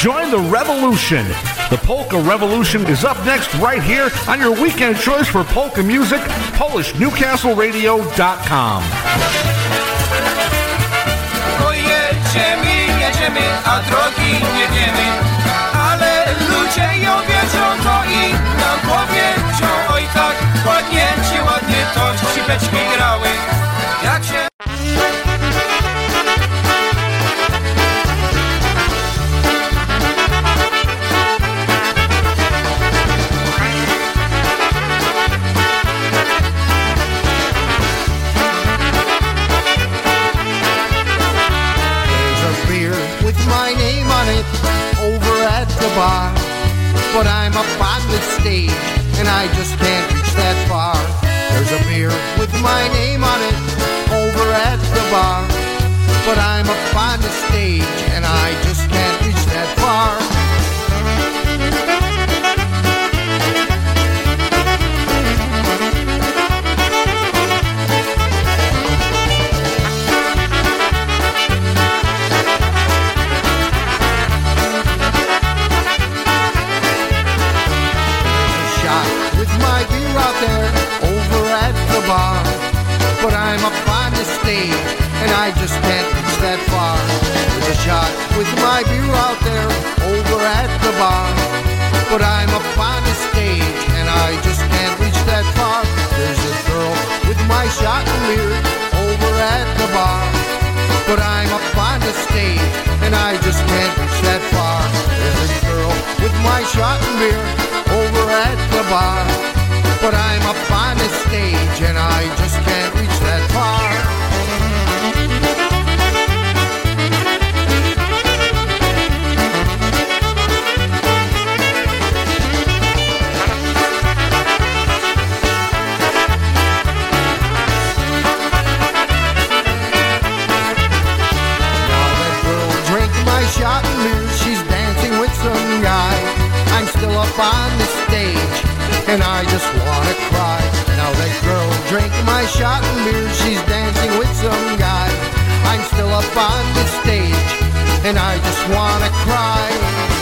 Join the revolution. The Polka Revolution is up next right here on your weekend choice for polka music, PolishNewcastleRadio.com. Ładnie ci, ładnie to grały, the bar. But I'm up on the stage and I just can't reach that far. There's a beer with my name on it over at the bar. But I'm up on the stage and I just can't reach that far. Bar. But I'm up on the stage and I just can't reach that far. There's a shot with my beer out there over at the bar. But I'm up on the stage and I just can't reach that far. There's a girl with my shot and beer over at the bar. But I'm up on the stage and I just can't reach that far. There's a girl with my shot and beer over at the bar. But I'm up on the stage and I just can't reach that far. Shot and she's dancing with some guy. I'm still up on and I just wanna cry. Now that girl drank my shot and beer, she's dancing with some guy. I'm still up on the stage, and I just wanna cry.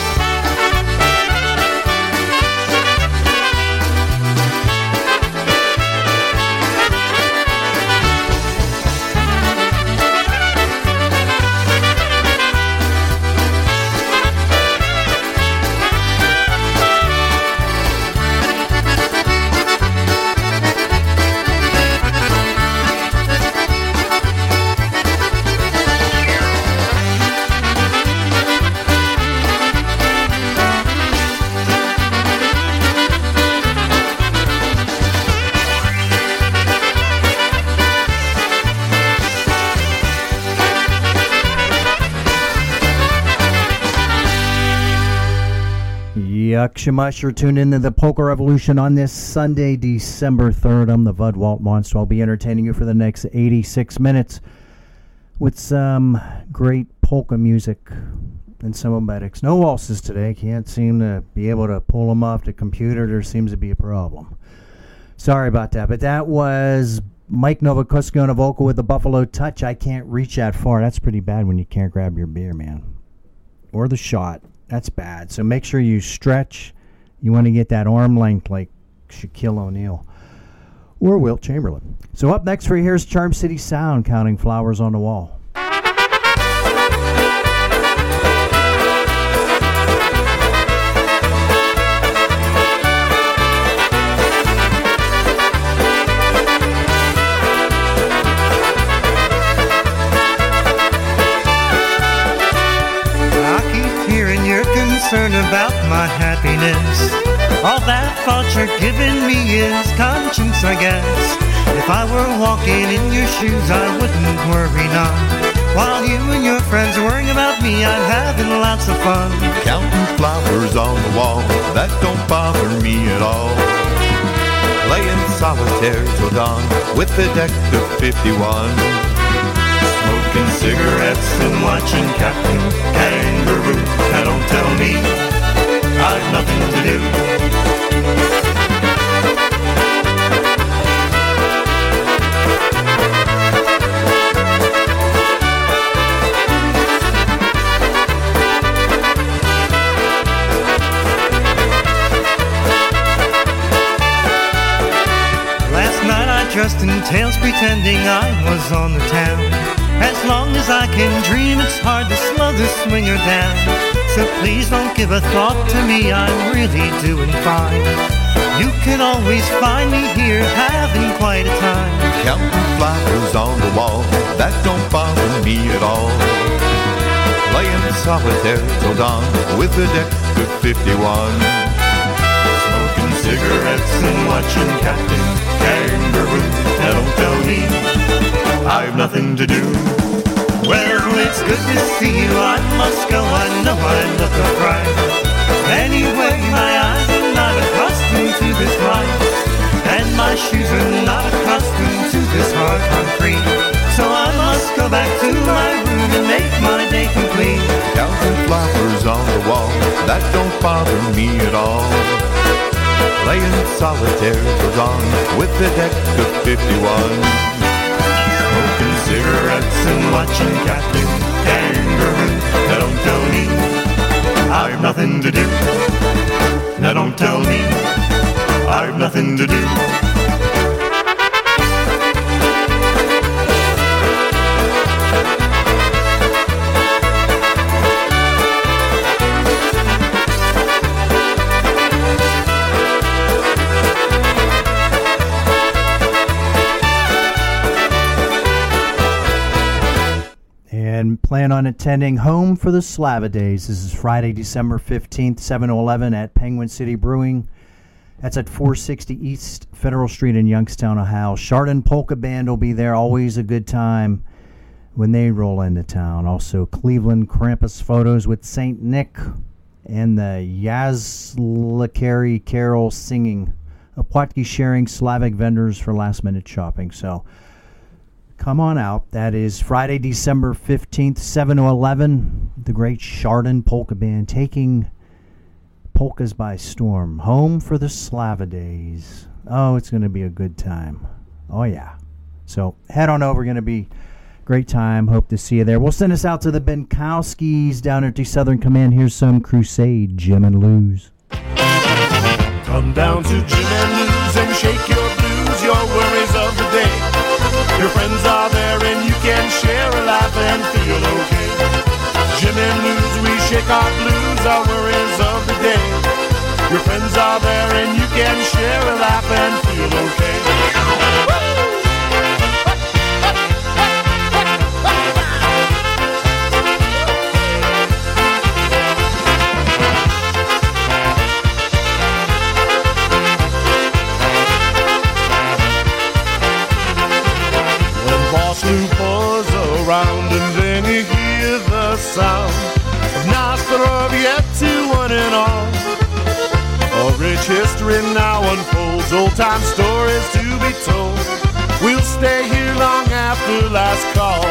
Yuck, You're tuned into the Polka Revolution on this Sunday, December 3rd. I'm the Vud Walt Monster. I'll be entertaining you for the next 86 minutes with some great polka music and some medics. No waltzes today. Can't seem to be able to pull them off the computer. There seems to be a problem. Sorry about that. But that was Mike Nowakowski on a vocal with the Buffalo Touch. I can't reach that far. That's pretty bad when you can't grab your beer, man. Or the shot. That's bad. So make sure you stretch. You want to get that arm length like Shaquille O'Neal or Wilt Chamberlain. So up next for you, here's Charm City Sound counting flowers on the wall. My happiness. All that thought you're giving me is conscience, I guess. If I were walking in your shoes, I wouldn't worry none. While you and your friends are worrying about me, I'm having lots of fun. Counting flowers on the wall, that don't bother me at all. Playing solitaire till dawn with a deck of 51. Smoking cigarettes and watching Captain Kangaroo. Now don't tell me got nothing to do. Last night I dressed in tails pretending I was on the town. As long as I can dream, it's hard to slow this swinger down. So please don't give a thought to me, I'm really doing fine. You can always find me here having quite a time. Counting flowers on the wall, that don't bother me at all. Playing solitaire till dawn with a deck of 51. Smoking cigarettes and watching Captain Kangaroo. Now don't tell me I've nothing to do. Good to see you. I must go. I know I look a fright. Anyway, my eyes are not accustomed to this life, and my shoes are not accustomed to this hard concrete. So I must go back to my room and make my day complete. Counting flowers on the wall, that don't bother me at all. Playing solitaire dawn with a deck of 51. Smoking cigarettes and watching Captain Now don't tell me I've nothing to do. Now don't tell me I've nothing to do. Plan on attending Home for the Slava Days. This is Friday, December 15th, 7 to 11 at Penguin City Brewing. That's at 460 East Federal Street in Youngstown, Ohio. Chardon Polka Band will be there. Always a good time when they roll into town. Also, Cleveland Krampus photos with St. Nick and the Yazlikari Carol singing. Aplatki sharing Slavic vendors for last minute shopping. So, come on out. That is Friday, December 15th, 7 to 11. The great Chardon Polka Band taking polkas by storm. Home for the Slava Days. Oh, it's going to be a good time. Oh, yeah. So head on over. Going to be great time. Hope to see you there. We'll send us out to the Benkowskis down at the Southern Command. Here's some Crusade, Jim and Lou's. Come down to Jim and Lou's and shake your Your friends are there and you can share a laugh and feel okay. Jim and Lou's, we shake our blues, our worries of the day. Your friends are there and you can share a laugh and feel okay. Lou pulls around and then you hear the sound of Nostrovietti one and all. A rich history now unfolds, old time stories to be told. We'll stay here long after last call.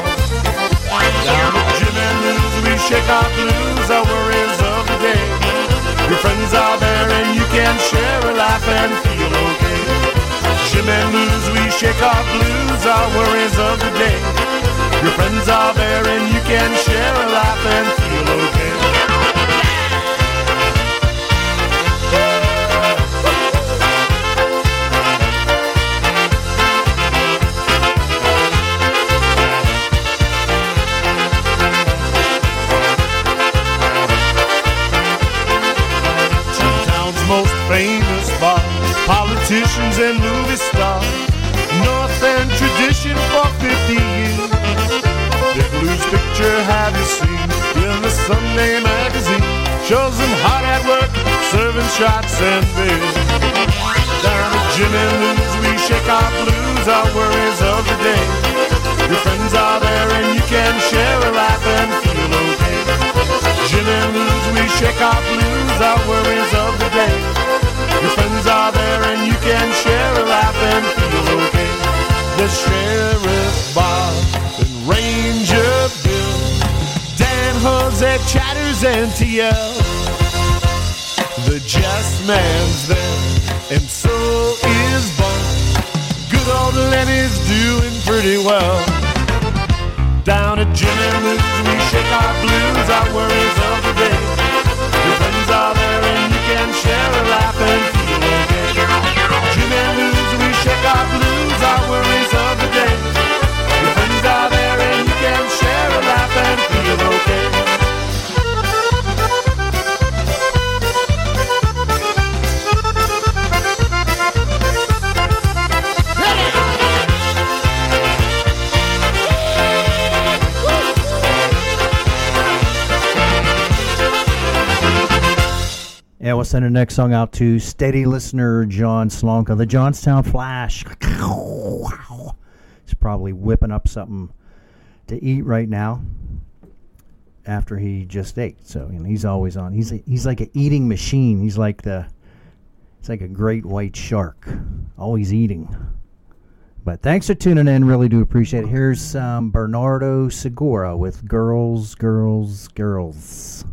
Down at Jim and Lou's, we shake our blues, our worries of the day. Your friends are there and you can share a laugh and feel Jim and Lou's, we shake our blues, our worries of the day. Your friends are there and you can share a laugh and feel okay. Sunday magazine? Shows them hard at work, serving shots and beers. Down at Jim and Lou's, we shake our blues, our worries of the day. Your friends are there and you can share a laugh and feel okay. Jim and Lou's, we shake our blues, our worries of the day. Your friends are there and you can share a laugh and feel okay. The sheriff Bob and Ranger Dan Jose Chatters and TL. The just man's there, and so is Bunk. Good old Lenny's doing pretty well. Down at Jim and Lou's, we shake our blues, our worries of the day. Your friends are there and you can share a laugh and Yeah, we'll send the next song out to steady listener John Slonka, the Johnstown Flash. He's probably whipping up something to eat right now after he just ate. So you know, he's always on. He's a, he's like an eating machine. He's like the it's like a great white shark, always eating. But thanks for tuning in. Really do appreciate it. Here's um, Bernardo Segura with "Girls, Girls, Girls."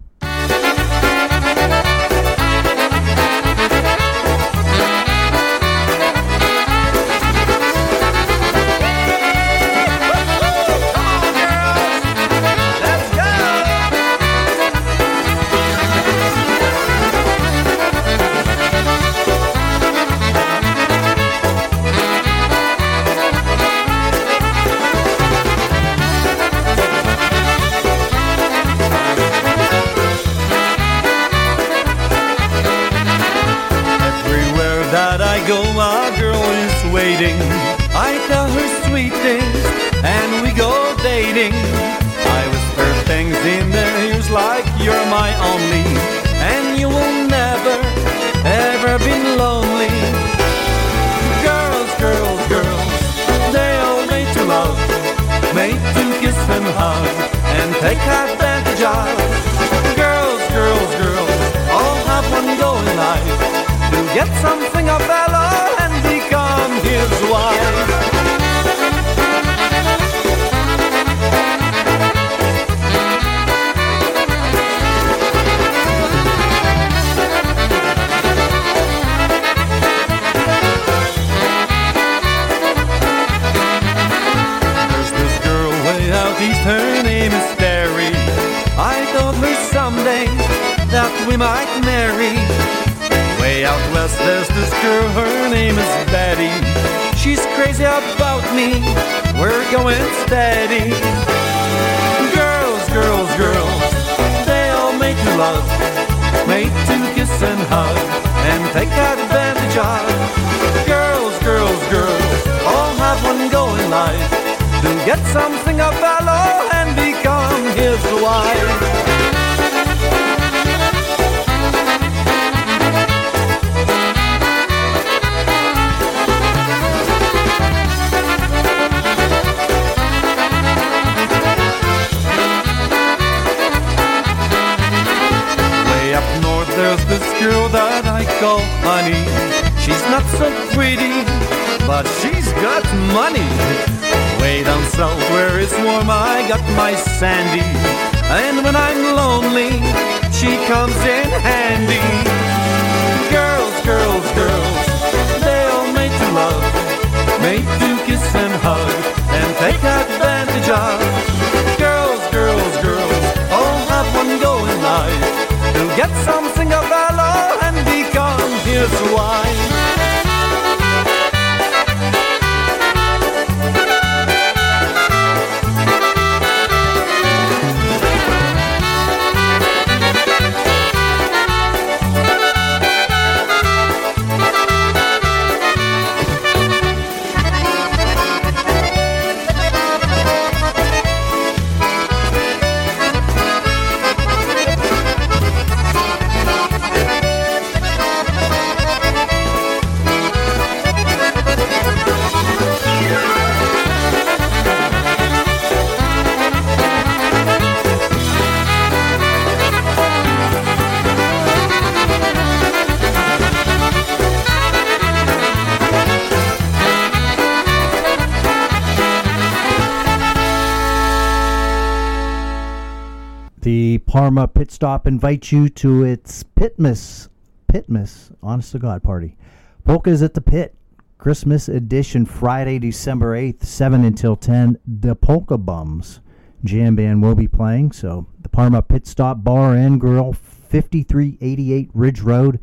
Stop invites you to its Pitmas, Pitmas, honest to God party. Polkas at the Pit, Christmas edition, Friday, December 8th, 7 until 10. The Polka Bums Jam Band will be playing. So, the Parma Pit Stop Bar and Grill, 5388 Ridge Road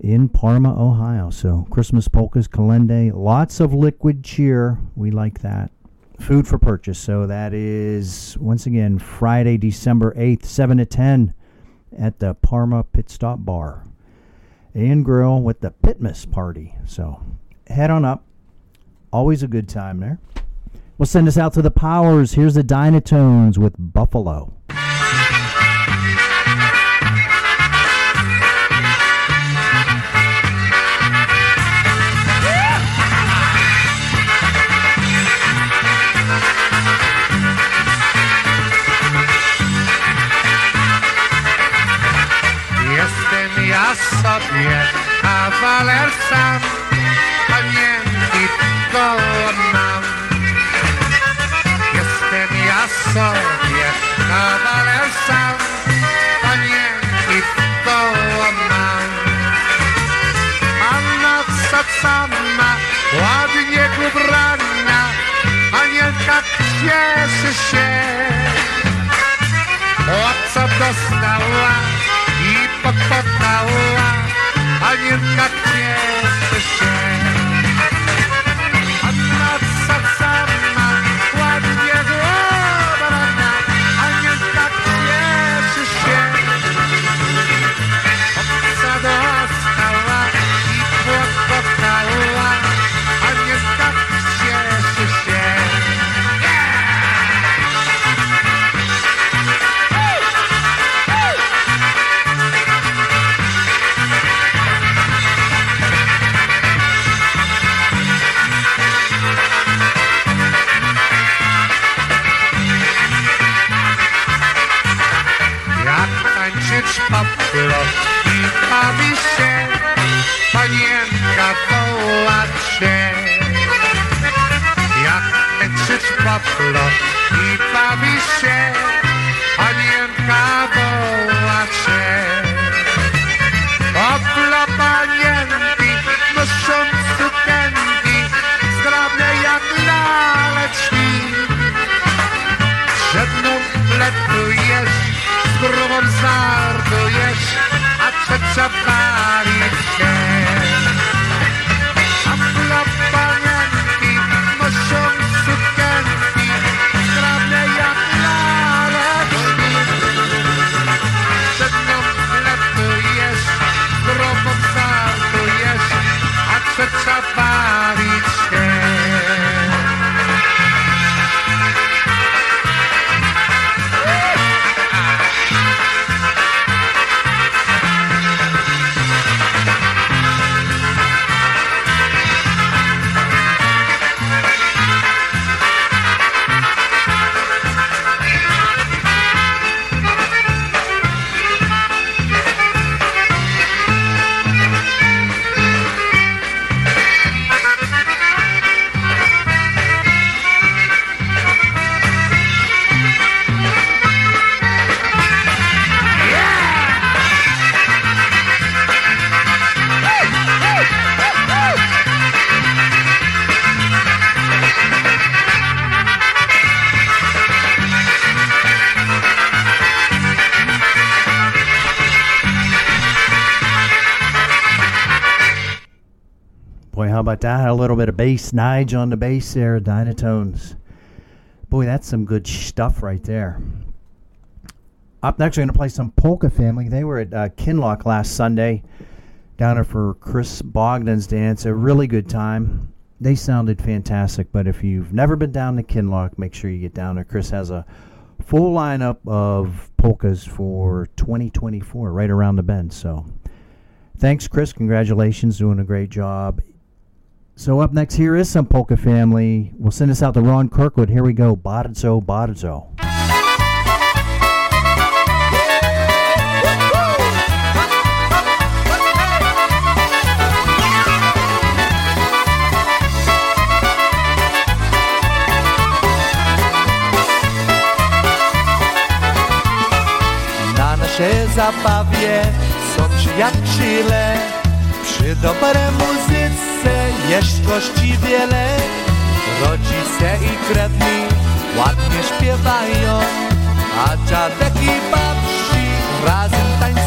in Parma, Ohio. So, Christmas polkas, Kalende, lots of liquid cheer. We like that food for purchase. So that is once again Friday, December eighth, seven to ten, at the Parma Pit Stop Bar and Grill with the Pitmas Party. So head on up. Always a good time there. We'll send us out to the Powers. Here's the Dynatones with Buffalo. Buffalo sobie kawaler sam, panienki koło mam. Jestem ja sobie kawaler sam, panienki koło mam. A noc sama, ładnie ubrana, anielka cieszy się. O co dostała i popotała, Oa, alguien que tańczyć that? Had a little bit of bass, Nige on the bass there, Dynatones. Boy, that's some good stuff right there. Up next, we're going to play some Polka Family. They were at uh, Kinlock last Sunday down there for Chris Bogdan's dance. A really good time. They sounded fantastic, but if you've never been down to Kinlock, make sure you get down there. Chris has a full lineup of polkas for 2024 right around the bend. So thanks, Chris. Congratulations, doing a great job. So up next here is some polka family. We'll send us out to Ron Kirkwood. Here we go. Bardzo, bardzo. Na naszej zabawie są przyjaciele Przy dobrej muzyce jest gości wiele. Rodzice i krewni ładnie śpiewają A dziadek i babci razem tańcują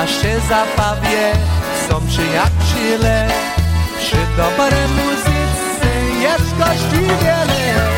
nasze zabawie są przyjaciele. Przy dobrej muzyce jest gości wiele.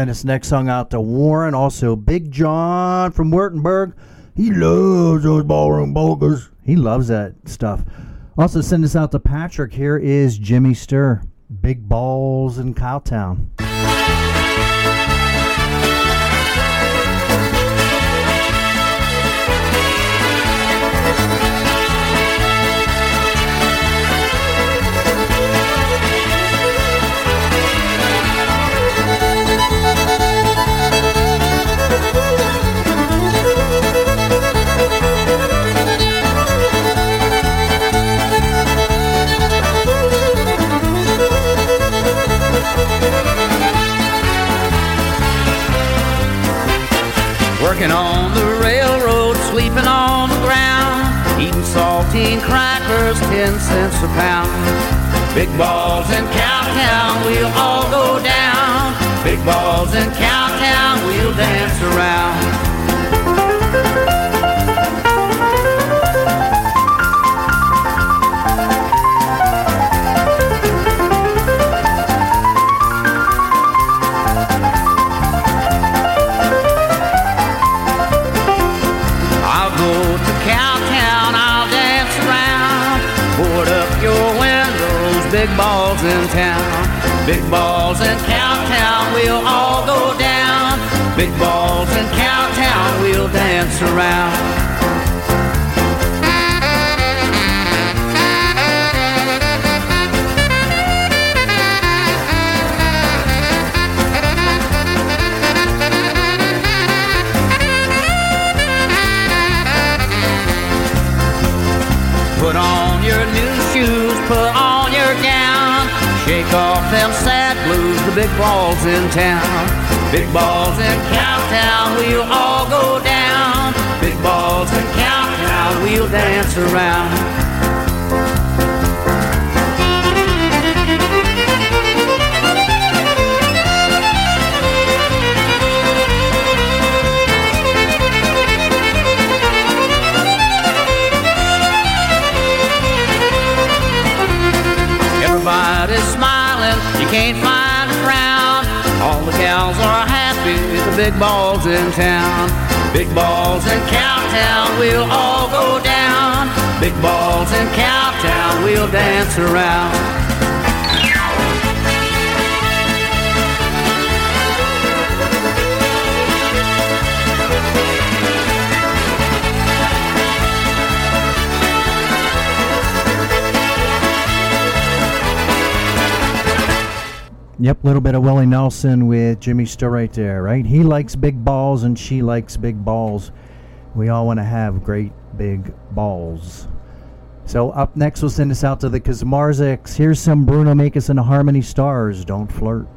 Send this next song out to Warren. Also, Big John from Wurtenberg. He loves those ballroom polkas. He loves that stuff. Also, send this out to Patrick. Here is Jimmy Sturr. Big Balls in Cowtown. Cents a pound. Big balls in Cowtown, we'll all go down. Big balls in Cowtown, Big balls in Cowtown, we'll all go down. Big balls in Cowtown, we'll dance around. Put on your new shoes, put on your gown. Shake off them balls in town. Big balls in Cowtown, we'll all go down. Big balls in Cowtown, we'll dance around. Everybody's smiling, you can't find gals are happy, the big balls in town. Big balls in Cowtown, we'll all go down. Big balls in Cowtown, we'll dance around. Yep, a little bit of Willie Nelson with Jimmy Sturr right there, right? He likes big balls and she likes big balls. We all want to have great big balls. So up next, we'll send this out to the Kazmarziks. Here's some Bruno Makis and Harmony Stars. Don't flirt.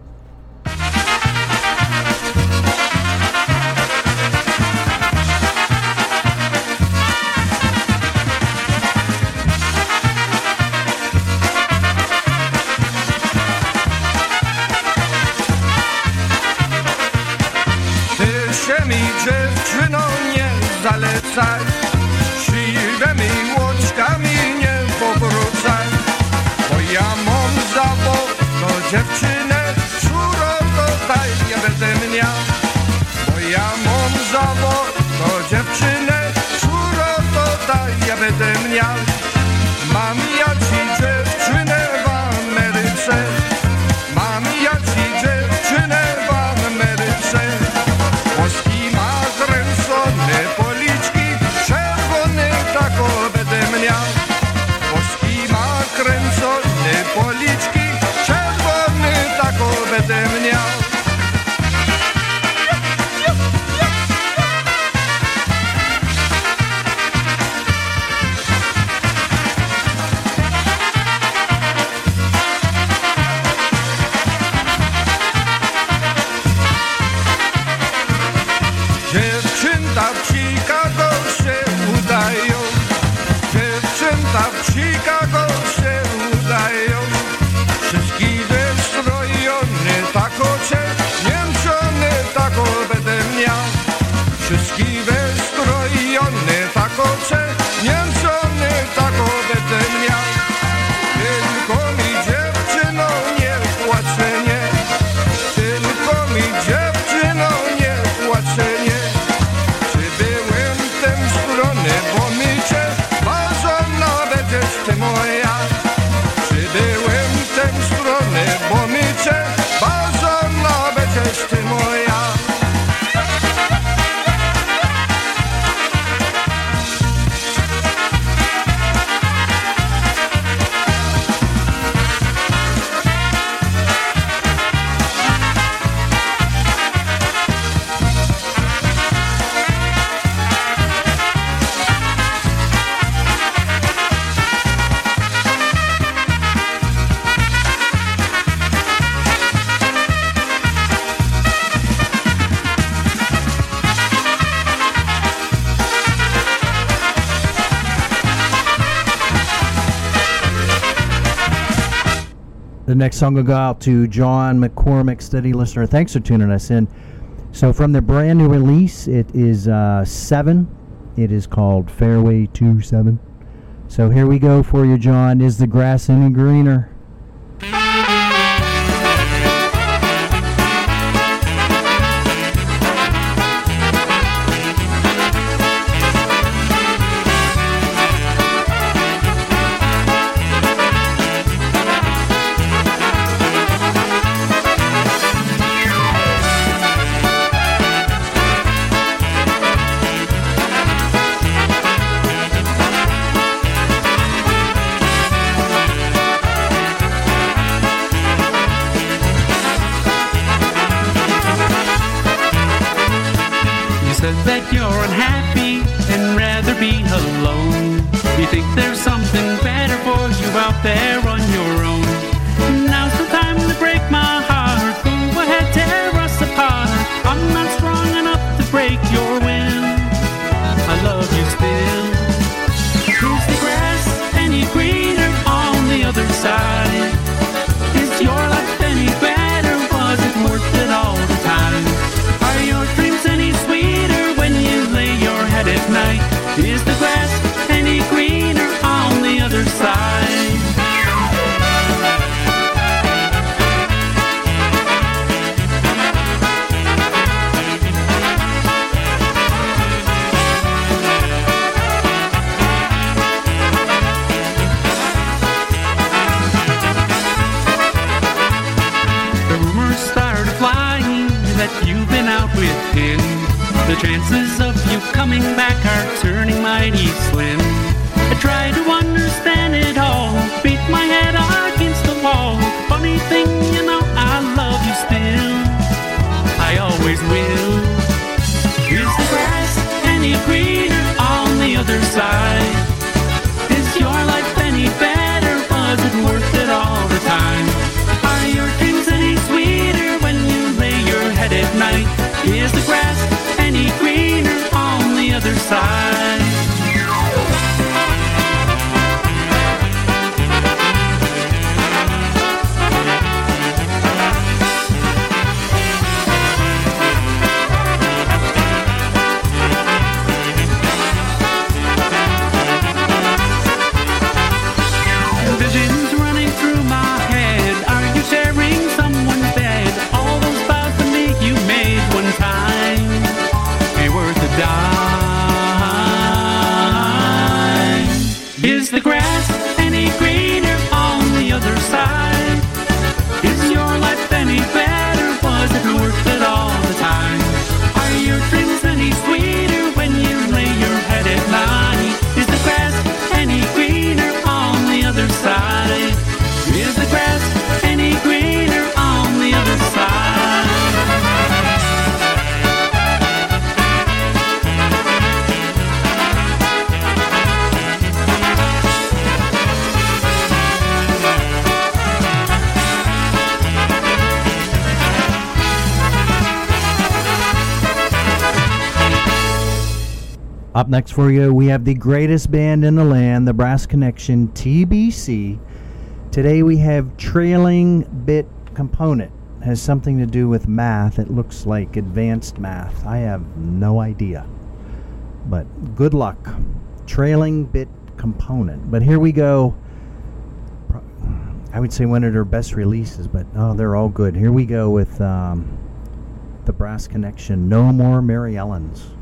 powrócaj Siwymi łoczkami nie powrócaj. Bo ja mam zawodną no dziewczynę Szuro dodaj nie będę mnie. Bo ja mam zawodną no dziewczynę Szuro dodaj nie będę mnie. seven yards. next song will go out to John McCormick, steady listener. Thanks for tuning us in. So, from the brand new release, it is uh, seven. It is called Fairway Two Seven. So, here we go for you, John. Is the grass any greener? you're unhappy next for you, we have the greatest band in the land, the Brass Connection TBC. Today we have trailing bit component. Has something to do with math. It looks like advanced math. I have no idea. But good luck. Trailing bit component. But here we go. I would say one of their best releases, but oh, they're all good. Here we go with um, the Brass Connection. No more Mary Ellens.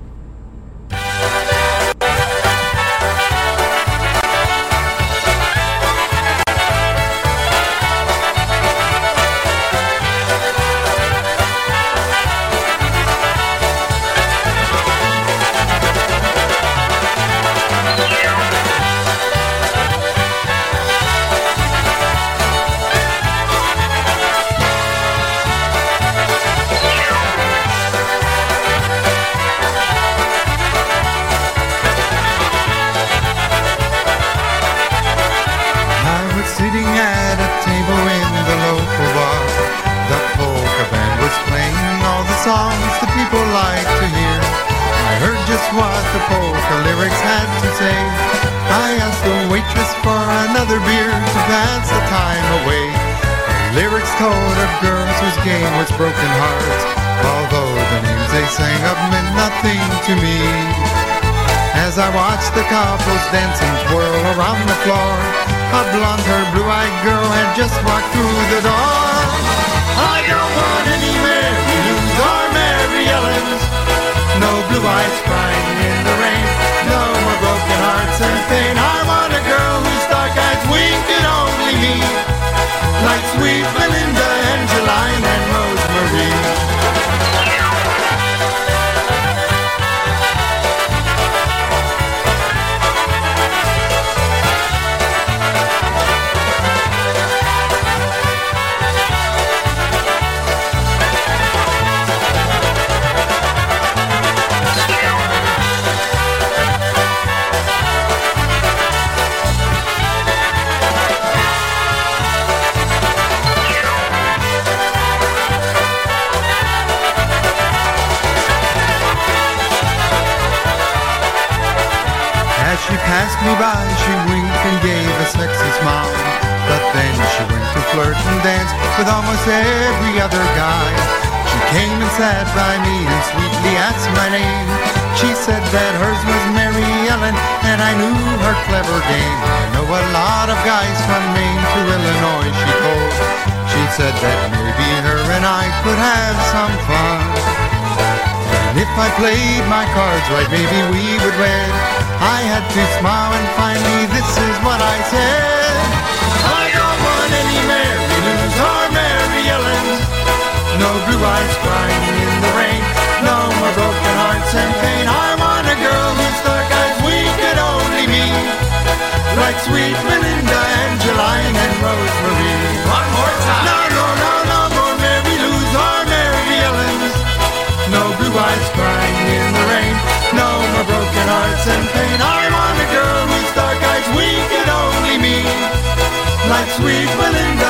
Lyrics told of girls whose game was broken hearts, although the names they sang of meant nothing to me. As I watched the couples dance and twirl around the floor, a blonde-haired, blue-eyed girl had just walked through the door. I don't want any Mary Lou's or Mary Ellen's. No blue eyes crying in the rain. No more broken hearts and pain. I want a girl whose dark eyes wink at only me. Like sweet Belinda, Angeline, and Rosemary. Almost every other guy. She came and sat by me and sweetly asked my name. She said that hers was Mary Ellen, and I knew her clever game. I know a lot of guys from Maine to Illinois, she told. She said that maybe her and I could have some fun. And if I played my cards right, maybe we would wed. I had to smile and finally this is what I said. I don't want any No blue eyes crying in the rain. No more broken hearts and pain. I want a girl whose dark eyes weak at only me. Like sweet Belinda, Angeline, and Rosemary. One more time. No, no, no, no more Mary Lou's or Mary Ellen's. No blue eyes crying in the rain. No more broken hearts and pain. I want a girl whose dark eyes weak at only me. Like sweet Belinda,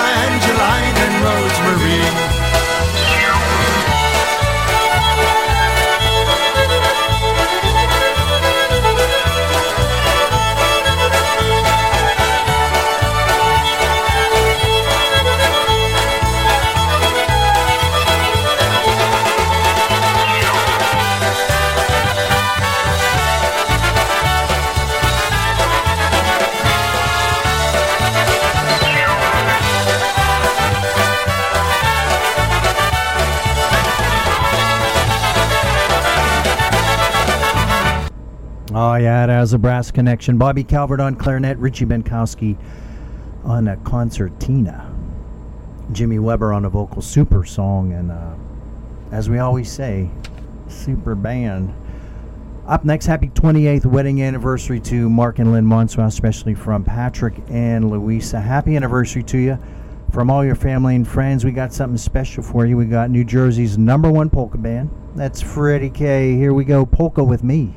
It has a brass connection. Bobby Calvert on clarinet, Richie Benkowski on a concertina, Jimmy Weber on a vocal super song, and uh, as we always say, super band. Up next, happy 28th wedding anniversary to Mark and Lynn Monsois, especially from Patrick and Louisa. Happy anniversary to you. From all your family and friends, we got something special for you. We got New Jersey's number one polka band. That's Freddie K. Here we go, Polka with Me.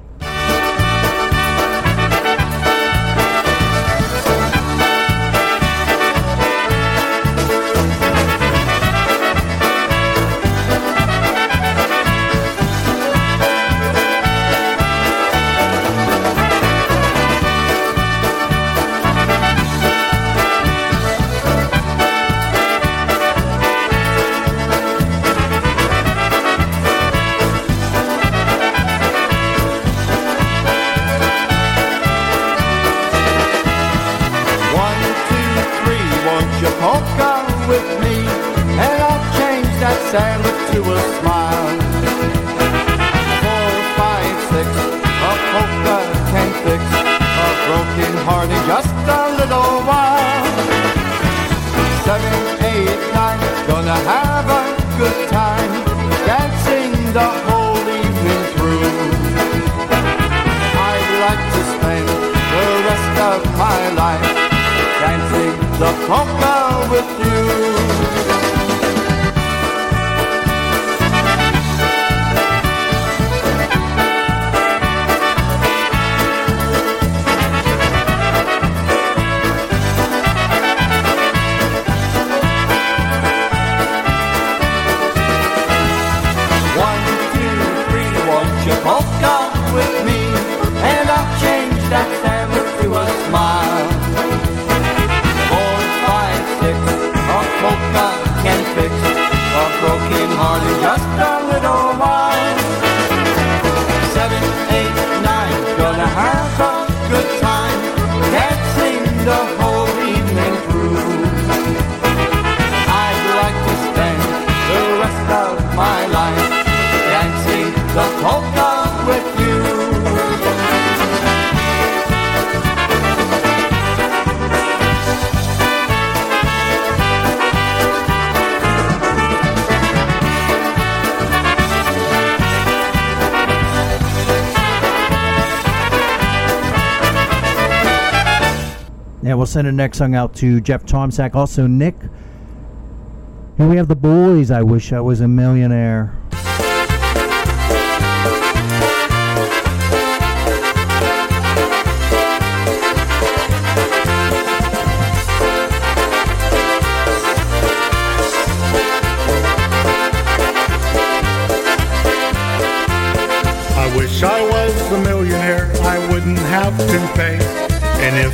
Send the next song out to Jeff Tomsack. Also, Nick. Here we have the boys. I wish I was a millionaire.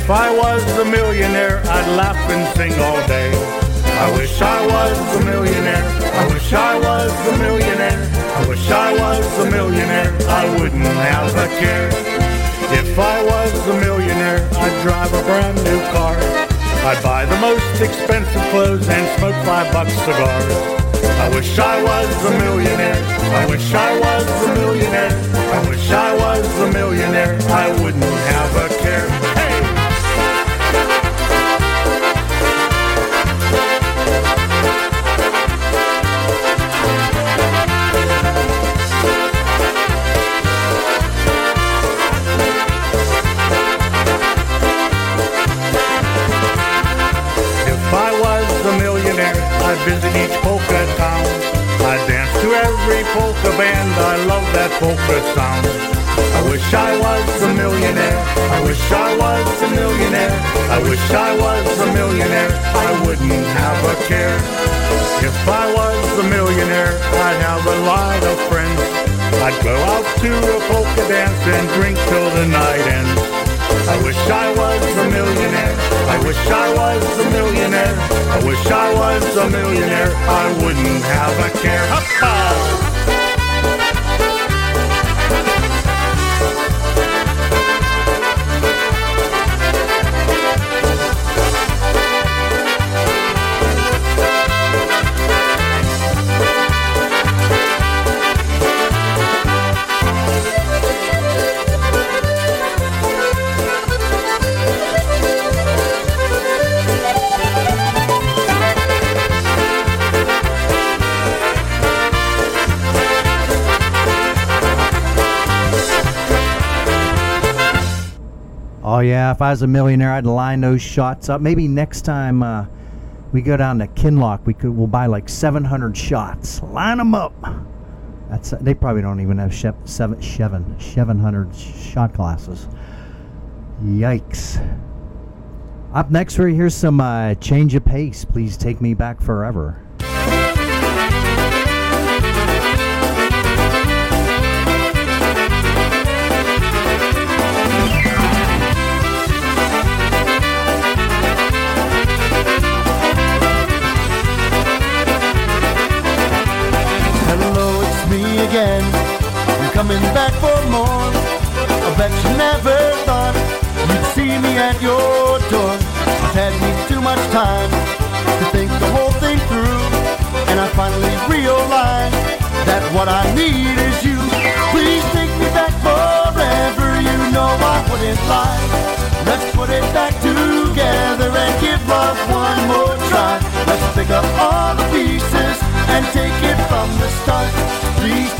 If I was a millionaire, I'd laugh and sing all day. I wish I was a millionaire, I wish I was a millionaire, I wish I was a millionaire, I wouldn't have a care. If I was a millionaire, I'd drive a brand new car. I'd buy the most expensive clothes and smoke five bucks cigars. I wish I was a millionaire. I wish I was a go out to a polka dance and drink till the night ends. I wish I was a millionaire. I wish I was a millionaire. I wish I was a millionaire. I wouldn't have a care. Hoppa! If I was a millionaire, I'd line those shots up. Maybe next time uh, we go down to Kinlock, we could we'll buy like 700 shots. Line them up. That's they probably don't even have shev- seven, seven, 700 shot glasses. Yikes. Up next, we here's some uh, change of pace. Please take me back forever.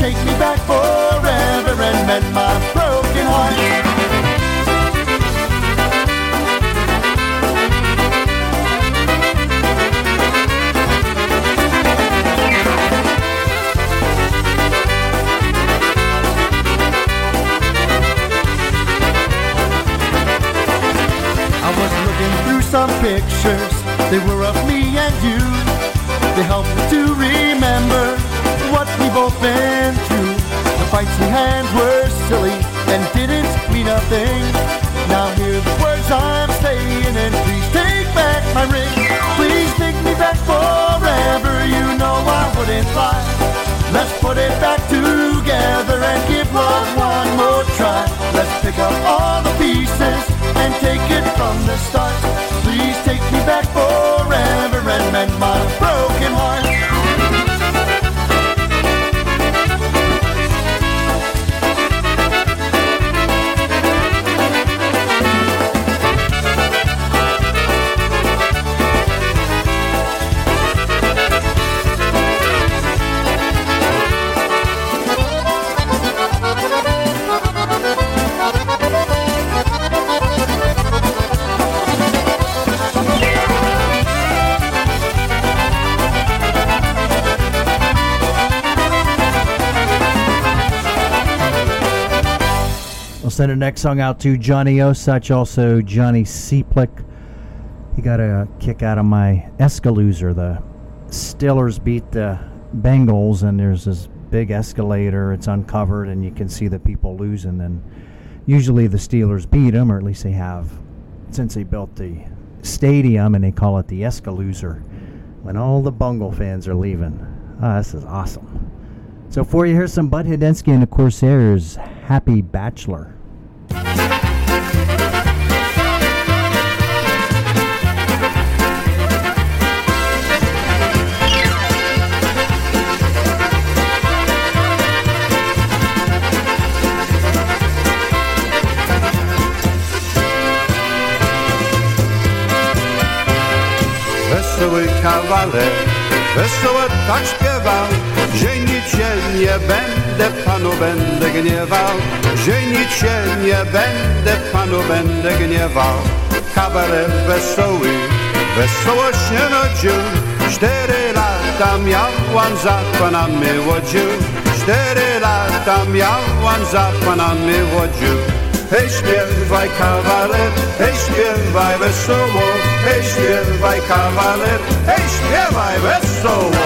Take me back forever and mend my next song out to Johnny Osach, also Johnny Seaplick. He got a kick out of my Escalooser. The Steelers beat the Bengals, and there's this big escalator. It's uncovered, and you can see the people losing. And usually the Steelers beat them, or at least they have since they built the stadium, and they call it the Escalooser. When all the Bungle fans are leaving. Ah, this is awesome. So for you, here's some Bud Hundenski and the Corsairs. Happy Bachelor. Kawaler, wesoło tak śpiewał, że nic się nie będę, panu będę gniewał, że nic się nie będę, panu będę gniewał. Kawaler wesoły, wesoło się rodził, cztery lata miałam za panami łodził, cztery lata miałam za panami łodził. Hej, śpiewaj kawaler, hej, śpiewaj wesoło, hej, śpiewaj kawaler, hej, śpiewaj wesoło.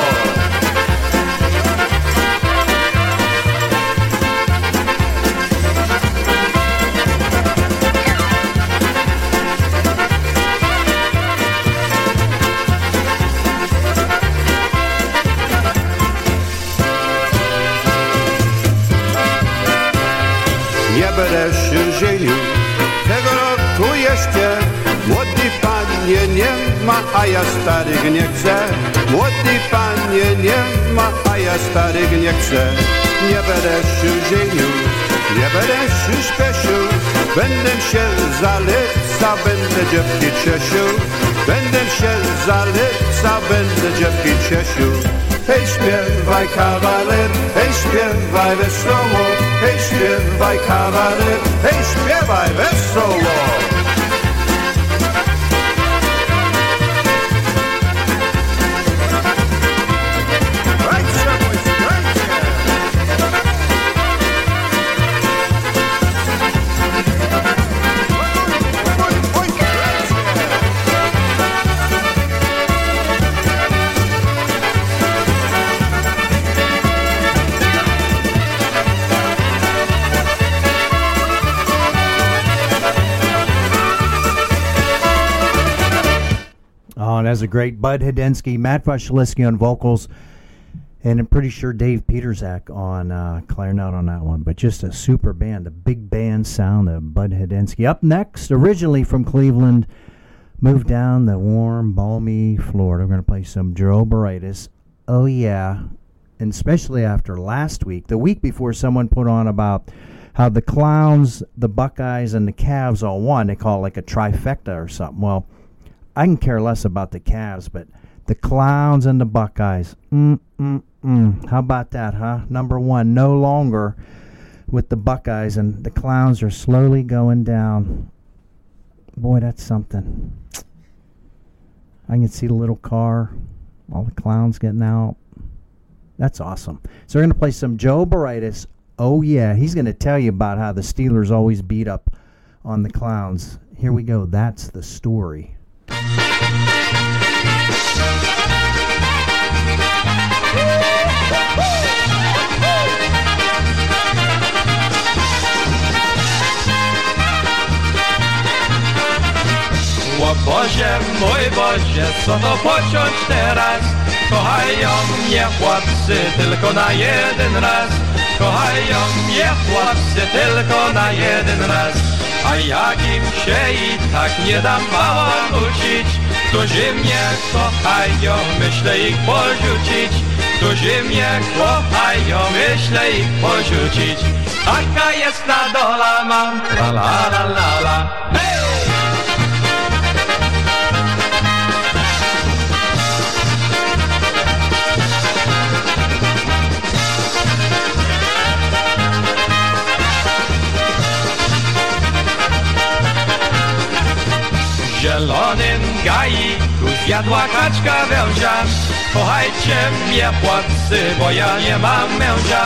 A ja starych nie chcę. Młody panie nie ma, a ja starych nie chcę. Nie będę się żenił, nie będę się śpieszył Będę się zalecał, będę dziewki cieszył Będę się zalecał, będę dziewki cieszył Hej, śpiewaj kawaler, hej, śpiewaj wesoło. Hej, śpiewaj kawaler, hej, śpiewaj wesoło A great Bud Hundenski, Matt Vasilevsky on vocals, and I'm pretty sure Dave Peterzak on uh, clarinet on that one. But just a super band, a big band sound of Bud Hundenski. Up next, originally from Cleveland, moved down the warm, balmy Florida. We're going to play some Joe. Oh, yeah. and especially after last week, the week before, someone put on about how the Clowns, the Buckeyes, and the Cavs all won. They call it like a trifecta or something. Well, I can care less about the Cavs, but the Clowns and the Buckeyes. Mm, mm, mm. How about that, huh? Number one, no longer with the Buckeyes, and the Clowns are slowly going down. Boy, that's something. I can see the little car, all the clowns getting out. That's awesome. So we're going to play some Joe Baritis. Oh, yeah. He's going to tell you about how the Steelers always beat up on the clowns. Here we go. That's the story. O Boże, mój Boże, co to pociąć teraz? Kochają mnie chłopcy tylko na jeden raz. Kochają mnie chłopcy tylko na jeden raz. A jak im się i tak nie dam bałamucić Którzy mnie kochają, myślę ich porzucić. Którzy mnie kochają, myślę ich porzucić. Taka jest na dola mam, la la la la la. Hey! Zielonym gaiku zjadła kaczka węża. Kochajcie mnie chłopcy, bo ja nie mam męża.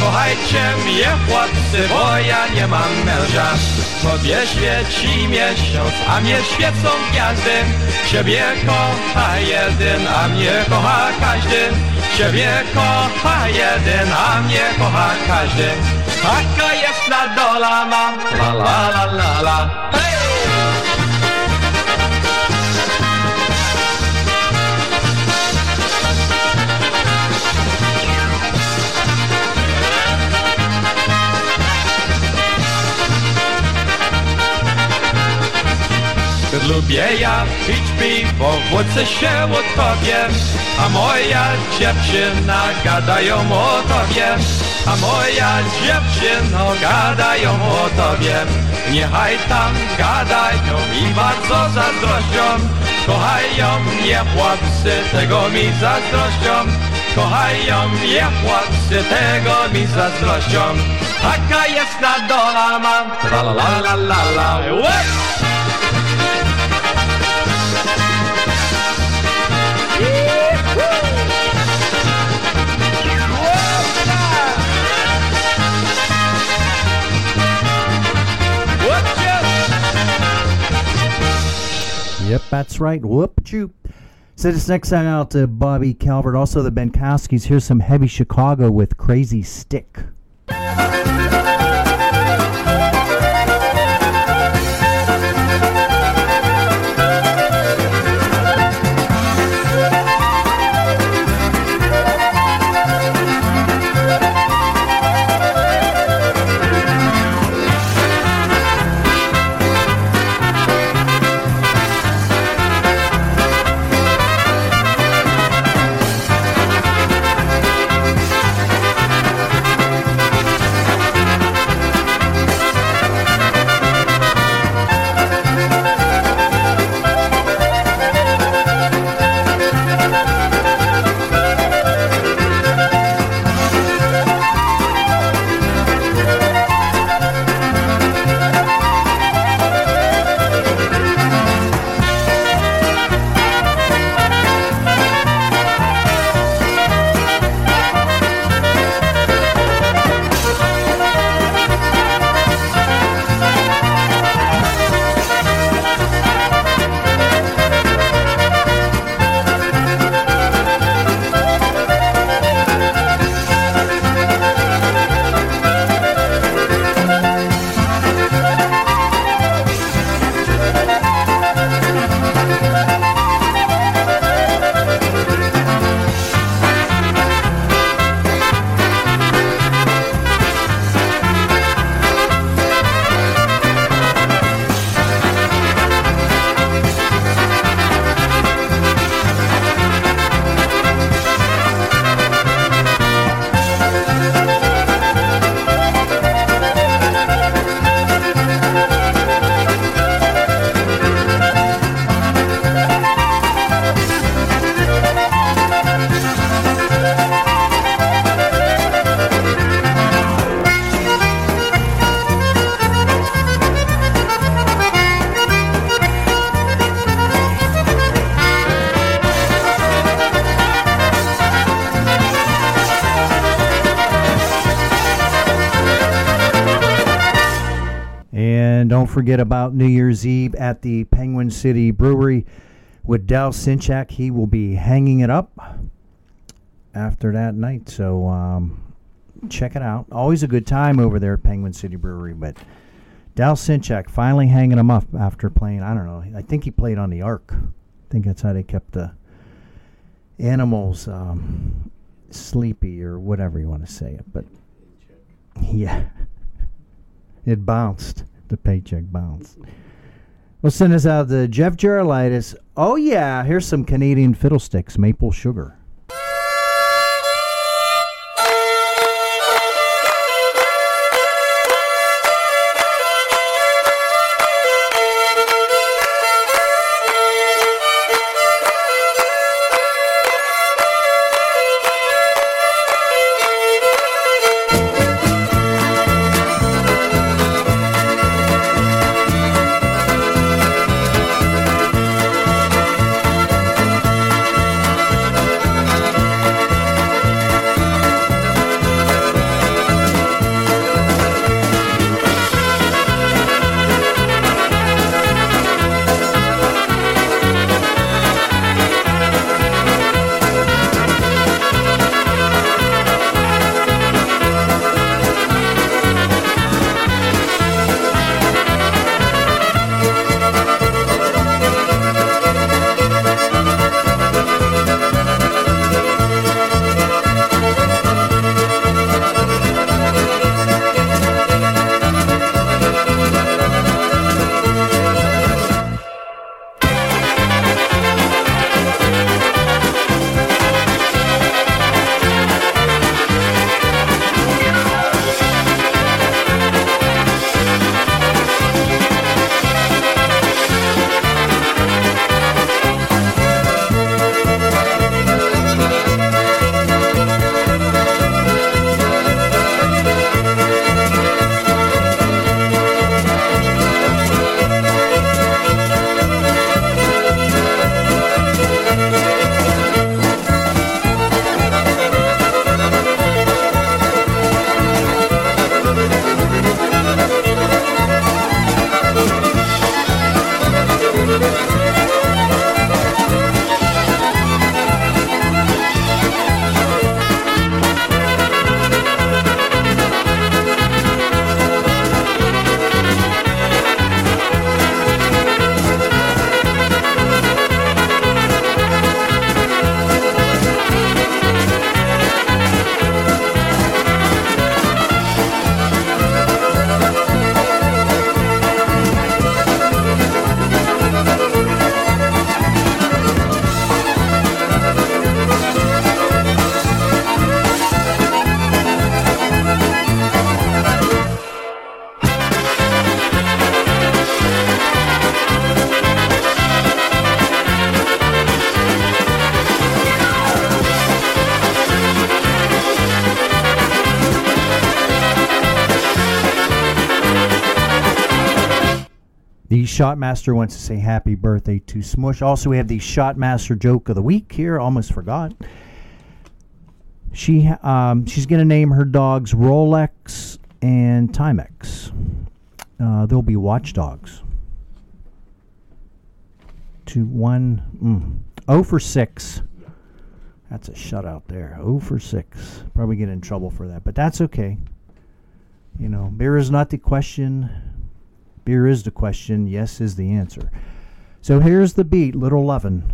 Kochajcie mnie chłopcy, bo ja nie mam męża. Tobie świeci miesiąc, a mnie świecą gwiazdy. Ciebie kocha jeden, a mnie kocha każdy. Ciebie kocha jeden, a mnie kocha każdy. Taka jest na dola mam, la la la la la! Lubię ja pić piwo, wódce się utopie A moja dziewczyna gadają o tobie. A moja dziewczyno gadają o tobie. Niechaj tam gadają i bardzo zazdrością. Kochają mnie chłopcy, tego mi zazdrością. Kochają mnie chłopcy, tego mi zazdrością. Taka jest na dola mam, la la la la la Yep, that's right. Whoop choo. Send this next song out to Bobby Calvert. Also, the Benkowskis. Here's some heavy Chicago with Crazy Stick. Forget about New Year's Eve at the Penguin City Brewery with Del Sinchak. He will be hanging it up after that night. So um, check it out. Always a good time over there at Penguin City Brewery. But Del Sinchak finally hanging him up after playing. I don't know. I think he played on the Ark. I think that's how they kept the animals um, sleepy or whatever you want to say it. But yeah, it bounced. The paycheck bounced. We'll send us out the Jeff Gerolitis. Oh yeah, here's some Canadian fiddlesticks, maple sugar. Shotmaster wants to say happy birthday to Smush. Also, we have the Shotmaster joke of the week here. Almost forgot. She um, she's going to name her dogs Rolex and Timex. Uh, they'll be watchdogs. To one, mm, oh for six. That's a shutout there. Oh for six. Probably get in trouble for that, but that's okay. You know, beer is not the question. Beer is the question. Yes is the answer. So here's the beat, Little Lovin'.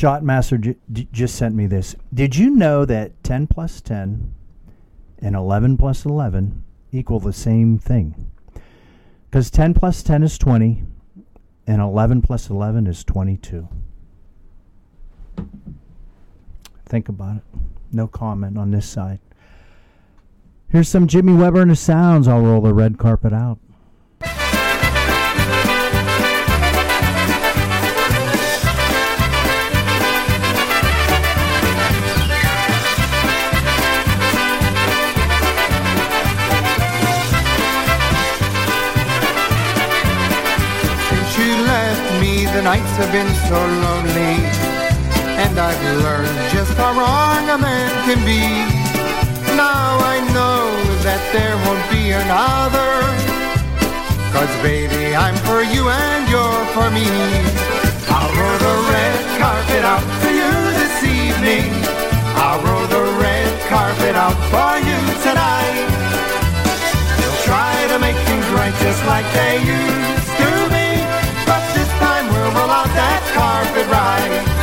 Shotmaster j- just sent me this. Did you know that 10 plus 10 and 11 plus 11 equal the same thing? Because 10 plus 10 is 20, and 11 plus 11 is 22. Think about it. No comment on this side. Here's some Jimmy Weber and the Sounds. I'll roll the red carpet out. The nights have been so lonely. And I've learned just how wrong a man can be. Now I know that there won't be another. Cause baby, I'm for you and you're for me. I'll roll the red carpet out for you this evening. I'll roll the red carpet out for you tonight. We'll try to make things right just like they used that carpet right.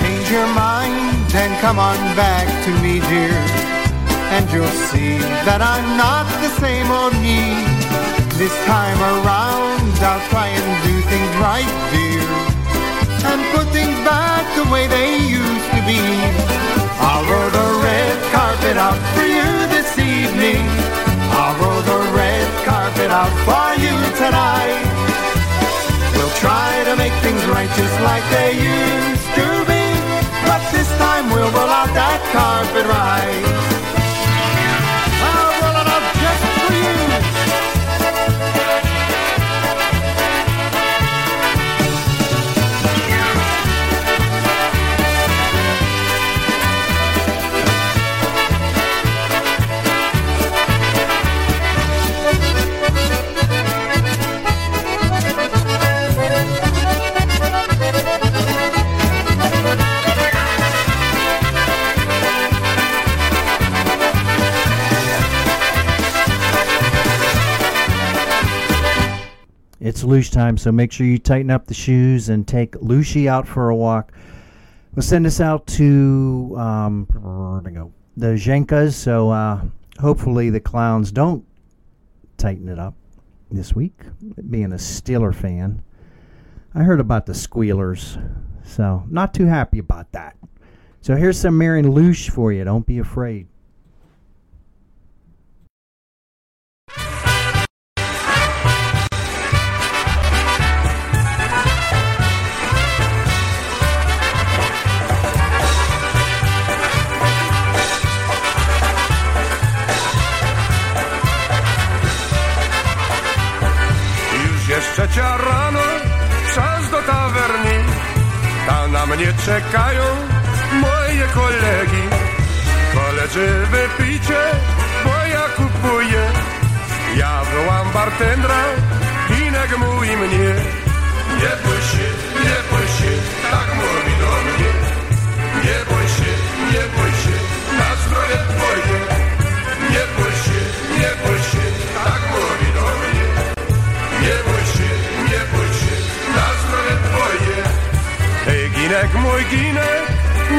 Change your mind and come on back to me, dear. And you'll see that I'm not the same old me. This time around, I'll try and do things right, dear. And put things back the way they used to be. I'll roll the red carpet out for you this evening. I'll roll the red carpet out for you tonight. We'll try to make things right just like they used to be. But this time we'll roll out that carpet right. It's time, so make sure you tighten up the shoes and take Lucy out for a walk. We'll send this out to um, the Zhenkas, so uh, hopefully the clowns don't tighten it up this week. Being a Steeler fan, I heard about the squealers, so not too happy about that. So here's some Marion Lush for you. Don't be afraid. Trzecia rano, czas do tawerni. Tam na mnie czekają moje kolegi. Koledzy wypijcie, bo ja kupuję. Ja wołam bartendra, Inek mówi mnie. Nie bój się, nie bój się, tak mówi do mnie. Nie bój się, nie bój się, na zdrowie twoje. Nie bój się, nie bój się, ginek, mój ginek,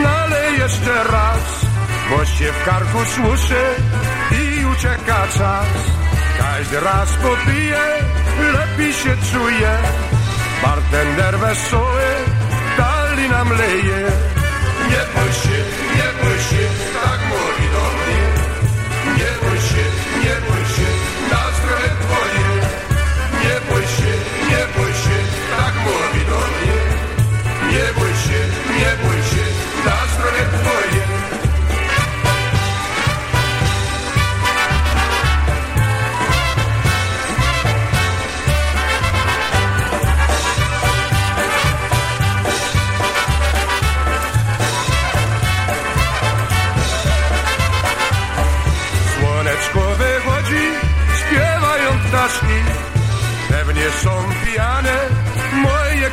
nalej jeszcze raz, bo się w karku słuszy i ucieka czas. Każdy raz popije, lepiej się czuje. Bartender wesoły, dali nam leje. Nie bój się, nie bój się, tak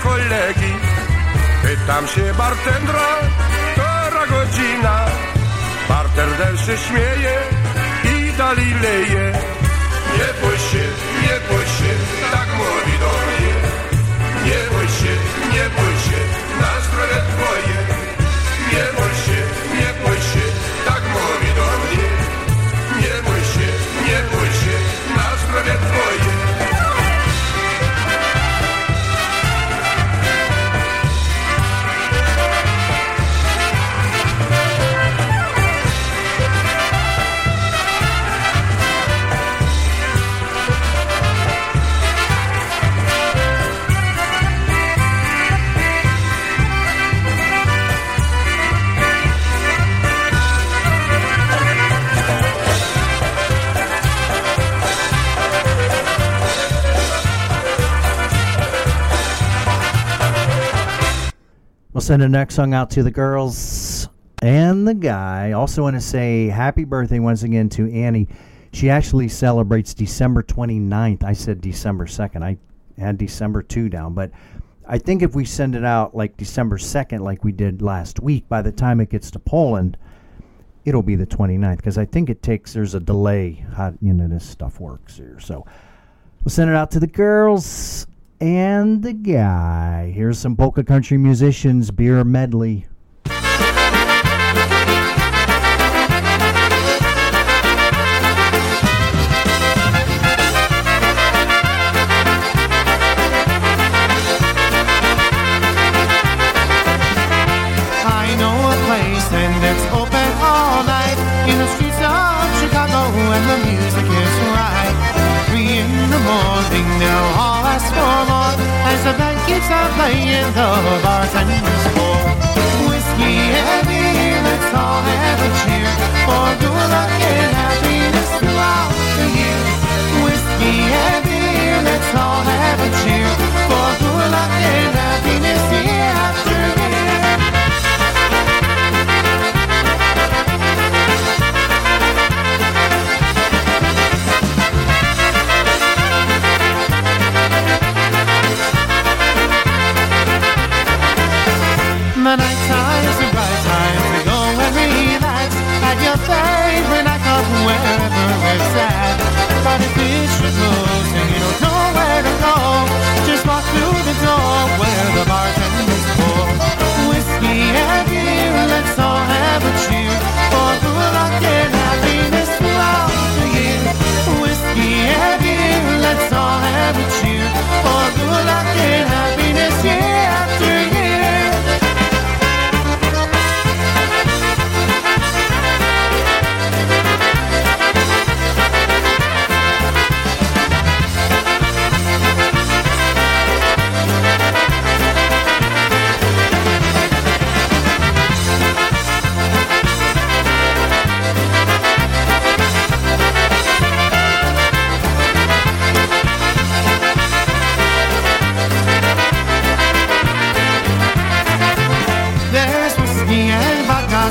kolegi. Pytam się bartendra, która godzina. Bartender się śmieje i dalej leje. Nie bój się, nie bój się, tak mówi do mnie. Nie bój się, nie bój się, na send the next song out to the girls and the guy. Also, want to say happy birthday once again to Annie. She actually celebrates December 29th. I said December 2nd. I had December 2 down, but I think if we send it out like December 2nd, like we did last week, by the time it gets to Poland, it'll be the 29th because I think it takes, there's a delay how, you know, this stuff works here. So we'll send it out to the girls and the guy. Here's some polka country musicians beer medley. And beer, let's all have a cheer for luck and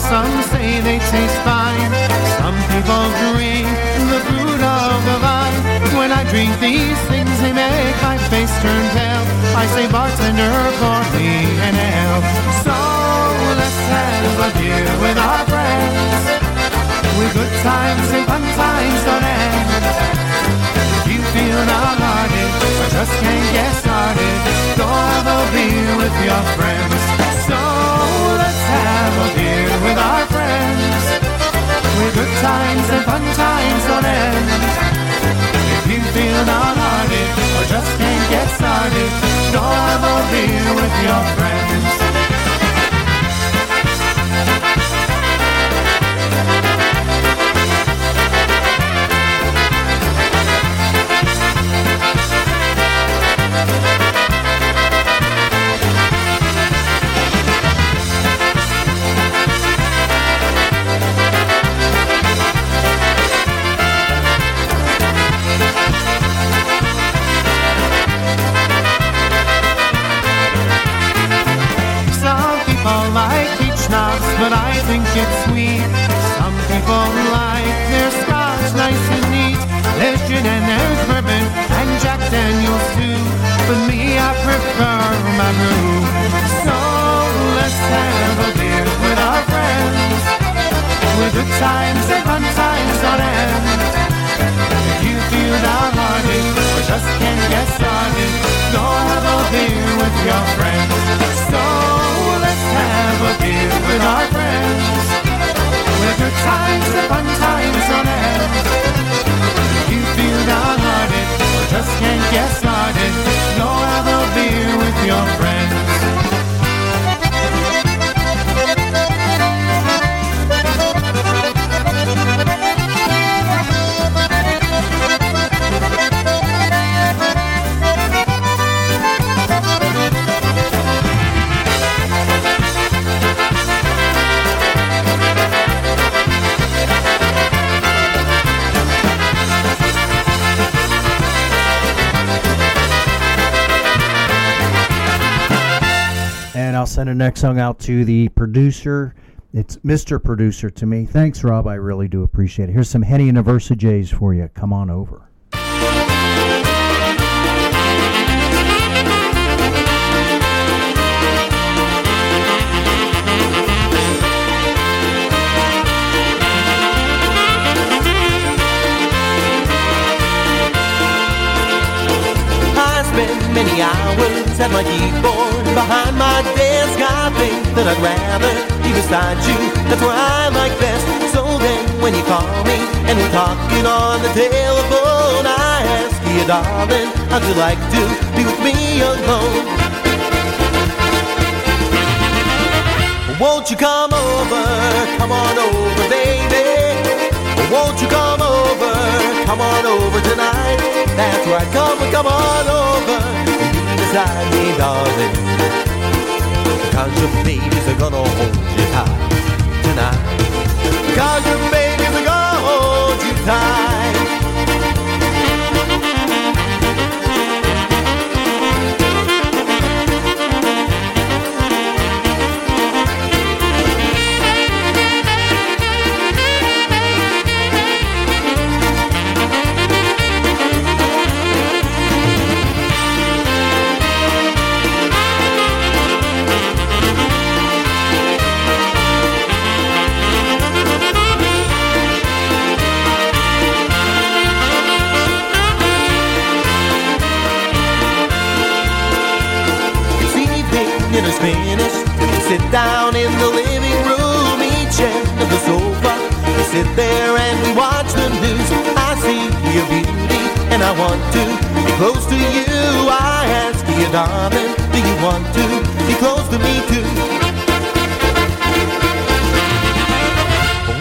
some say they taste fine. Some people drink the fruit of the vine. When I drink these things, they make my face turn pale. I say, bartender, pour me an ale. So let's have a beer with our friends. With good times and fun times on end. If you feel downhearted or just can't get started, go have a beer with your friends. So let's have a with our friends. With good times and fun times on end. If you feel downhearted or just can't get started, go have a beer with your friends. But I think it's sweet. Some people like their scotch nice and neat. Gin and there's bourbon and Jack Daniels too. But me, I prefer my room. So let's have a beer with our friends. With good times and fun times on end. If you feel downhearted or just can't get started, go have a beer with your friends. So a beer with our friends. With good times and fun times on end. You feel downhearted just can't get started, have a beer with your friends. I'll send the next song out to the producer. It's Mr. Producer to me. Thanks, Rob. I really do appreciate it. Here's some Henny University J's for you. Come on over. Many hours at my keyboard behind my desk. I think that I'd rather be beside you. That's where I like best. So then, when you call me and we're talking on the telephone, I ask you, darling, how'd you like to be with me alone? Won't you come over? Come on over, baby. Won't you come over? Come on over tonight. That's right, come come on over. Be beside darling. Cause your babies are gonna hold you tight tonight. Cause your babies are gonna hold you tight. Dinner's finished. We sit down in the living room, each end of the sofa. We sit there and we watch the news. I see your beauty and I want to be close to you. I ask you, darling, do you want to be close to me too?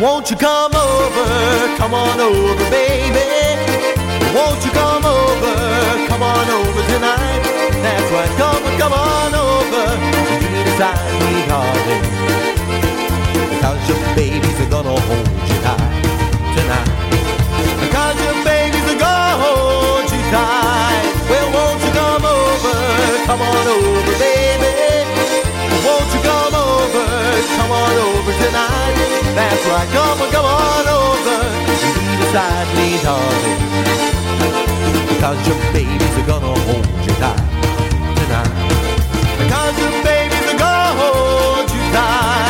Won't you come over? Come on over, baby. Won't you come over? Come on over tonight. That's right, come on, come on over. You beside me, darling. Because your babies are gonna hold you tight tonight. Because your babies are gonna hold you tight. Well, won't you come over? Come on over, baby. Won't you come over? Come on over tonight. That's right, come on, come on over. Be beside me, darling. Because your babies are gonna hold you tight tonight. Because your babies are gonna hold you tight.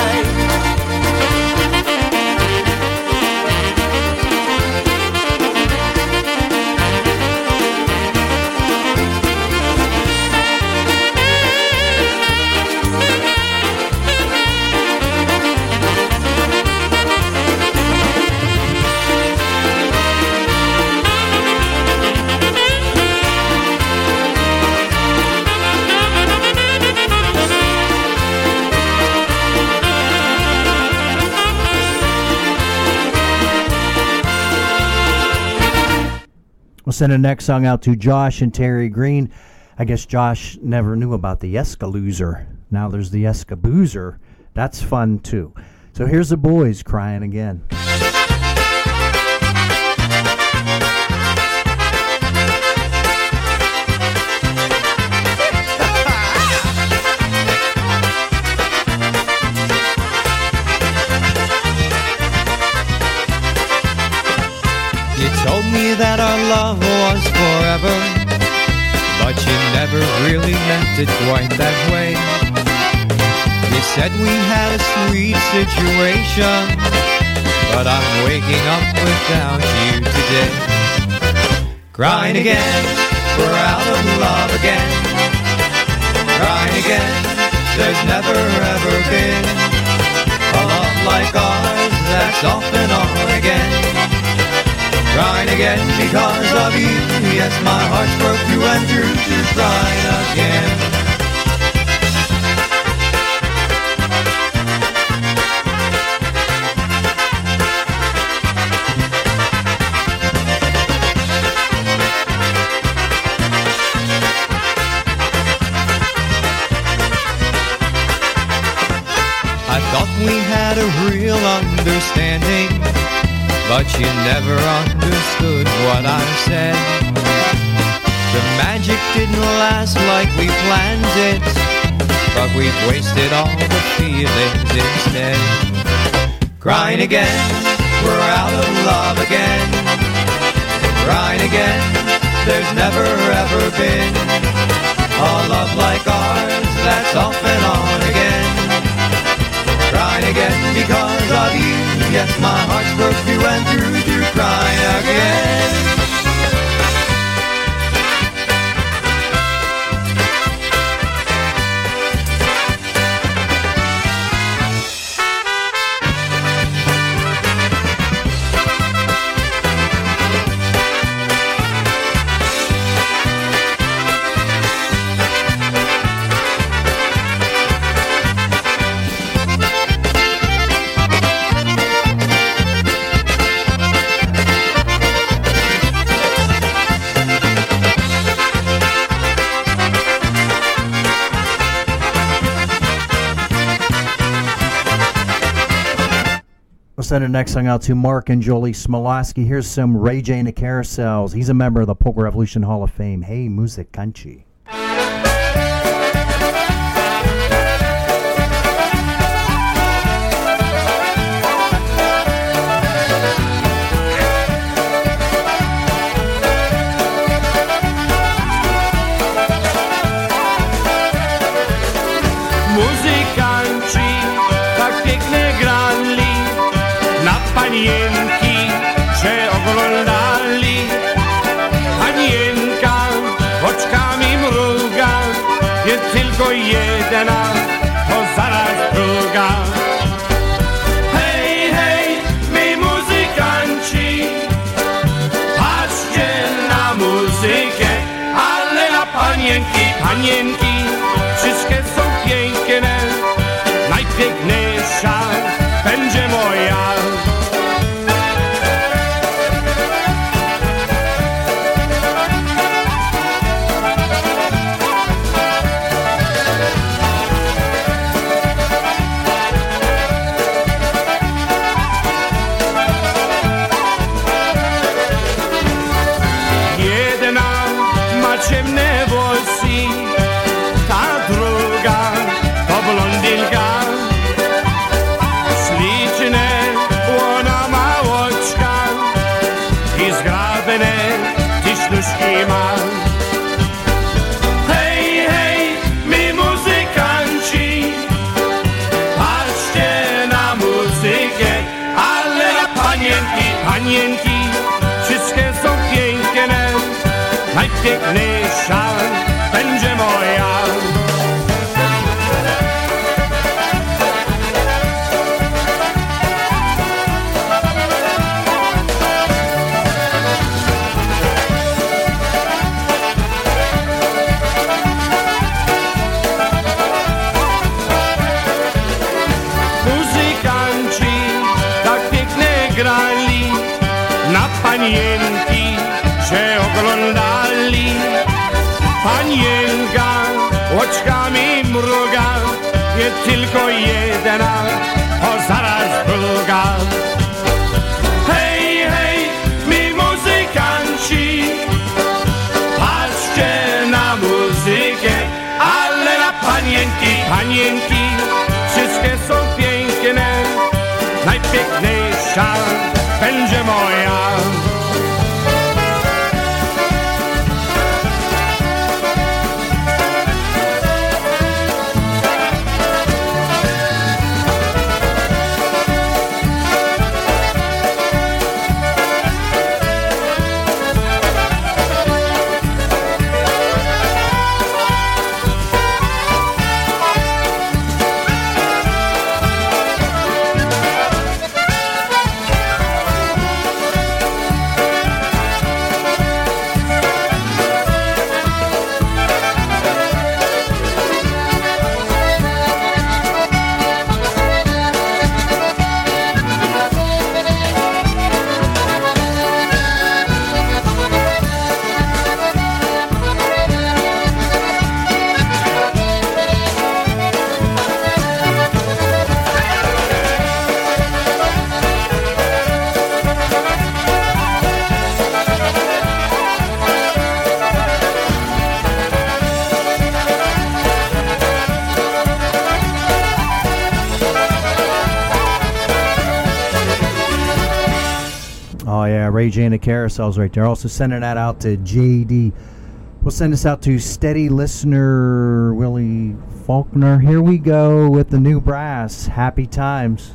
Send the next song out to Josh and Terry Green. I guess Josh never knew about the Escalooser. Now there's the Escaboozer. That's fun too. So here's the boys crying again. Never really meant it quite that way. You said we had a sweet situation, but I'm waking up without you today. Crying again, we're out of love again. Crying again, there's never ever been a love like ours that's off and on again. Crying again because of you. Yes, my heart's broke through and through to crying again. I thought we had a real understanding, but you never understood what I said. The magic didn't last like we planned it, but we've wasted all the feelings instead. Crying again, we're out of love again. Crying again, there's never ever been a love like ours that's off and on again. Crying again because of you. Yes, my heart's broke through and through, crying again. We'll send the next song out to Mark and Jolie Smolowski. Here's some Ray Jay and the Carousels. He's a member of the Polka Revolution Hall of Fame. Hey, Musikanci. Tylko jedna, to zaraz druga. Hej, hej, my muzykanci, patrzcie na muzykę, ale na panienki, panienki, najpiękniejsza oczkami mruga, nie tylko jedna, o zaraz druga. Hej, hej, my muzykanci, patrzcie na muzykę, ale na panienki, panienki, wszystkie są piękne, najpiękniejsza będzie moja. Ray the Carousels right there. Also sending that out to JD. We'll send this out to steady listener Willie Faulkner. Here we go with the new brass. Happy times.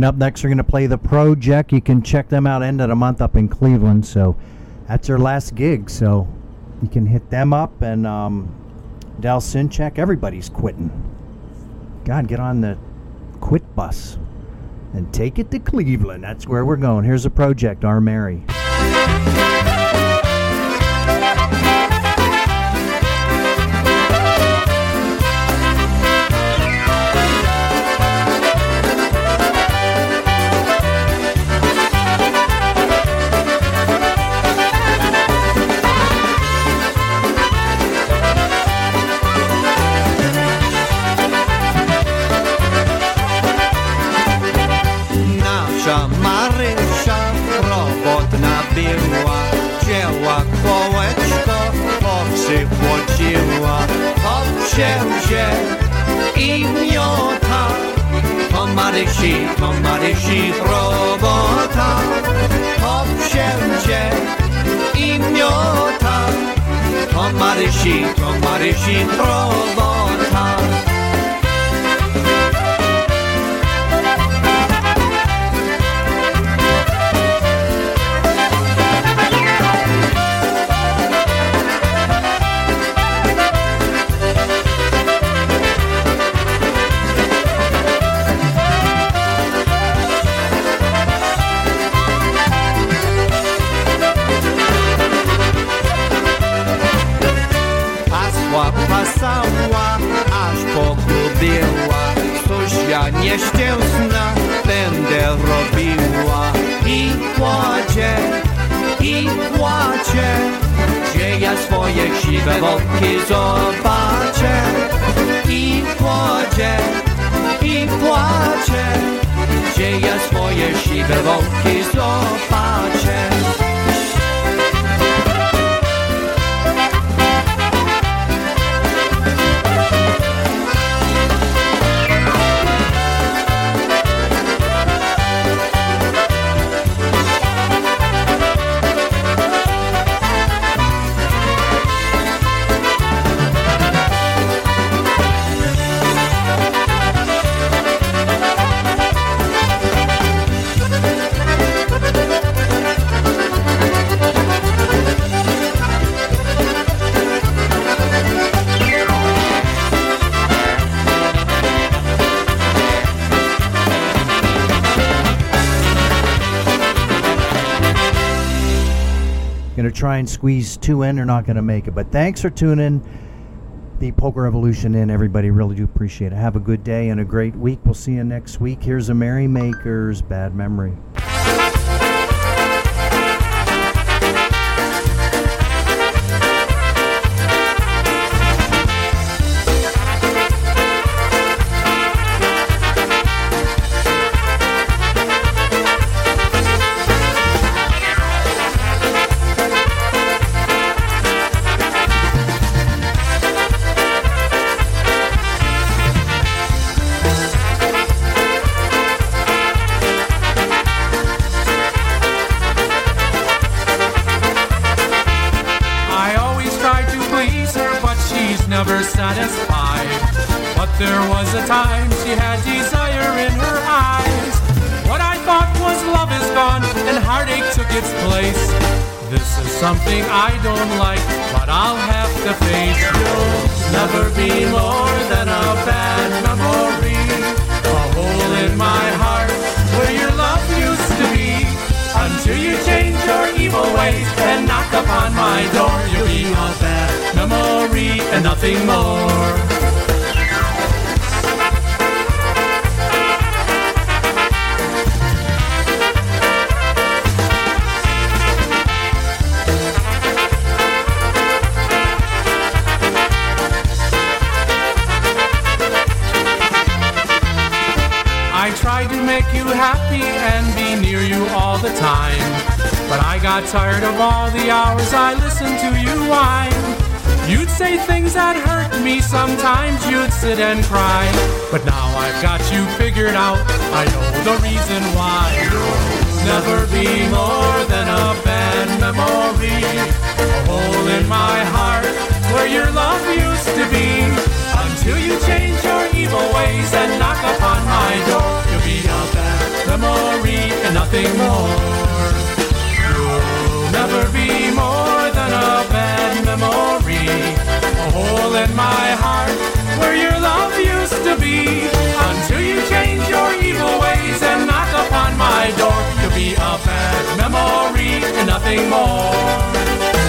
And up next, we're going to play the Project. You can check them out end of the month up in Cleveland. So that's their last gig. So you can hit them up. And um, Del Sinchak, everybody's quitting. God, get on the quit bus and take it to Cleveland. That's where we're going. Here's the Project, Our Mary. To Marysi we wodki zobaczę i płaczę, i płaczę, gdzie ja swoje siwe wodki zobaczę. and squeeze two in, they're not going to make it. But thanks for tuning the Polka Revolution in, everybody. Really do appreciate it. Have a good day and a great week. We'll see you next week. Here's a Merrymakers Bad Memory. nothing more. You'll never be more than a bad memory, a hole in my heart where your love used to be. Until you change your evil ways and knock upon my door, you'll be a bad memory and nothing more.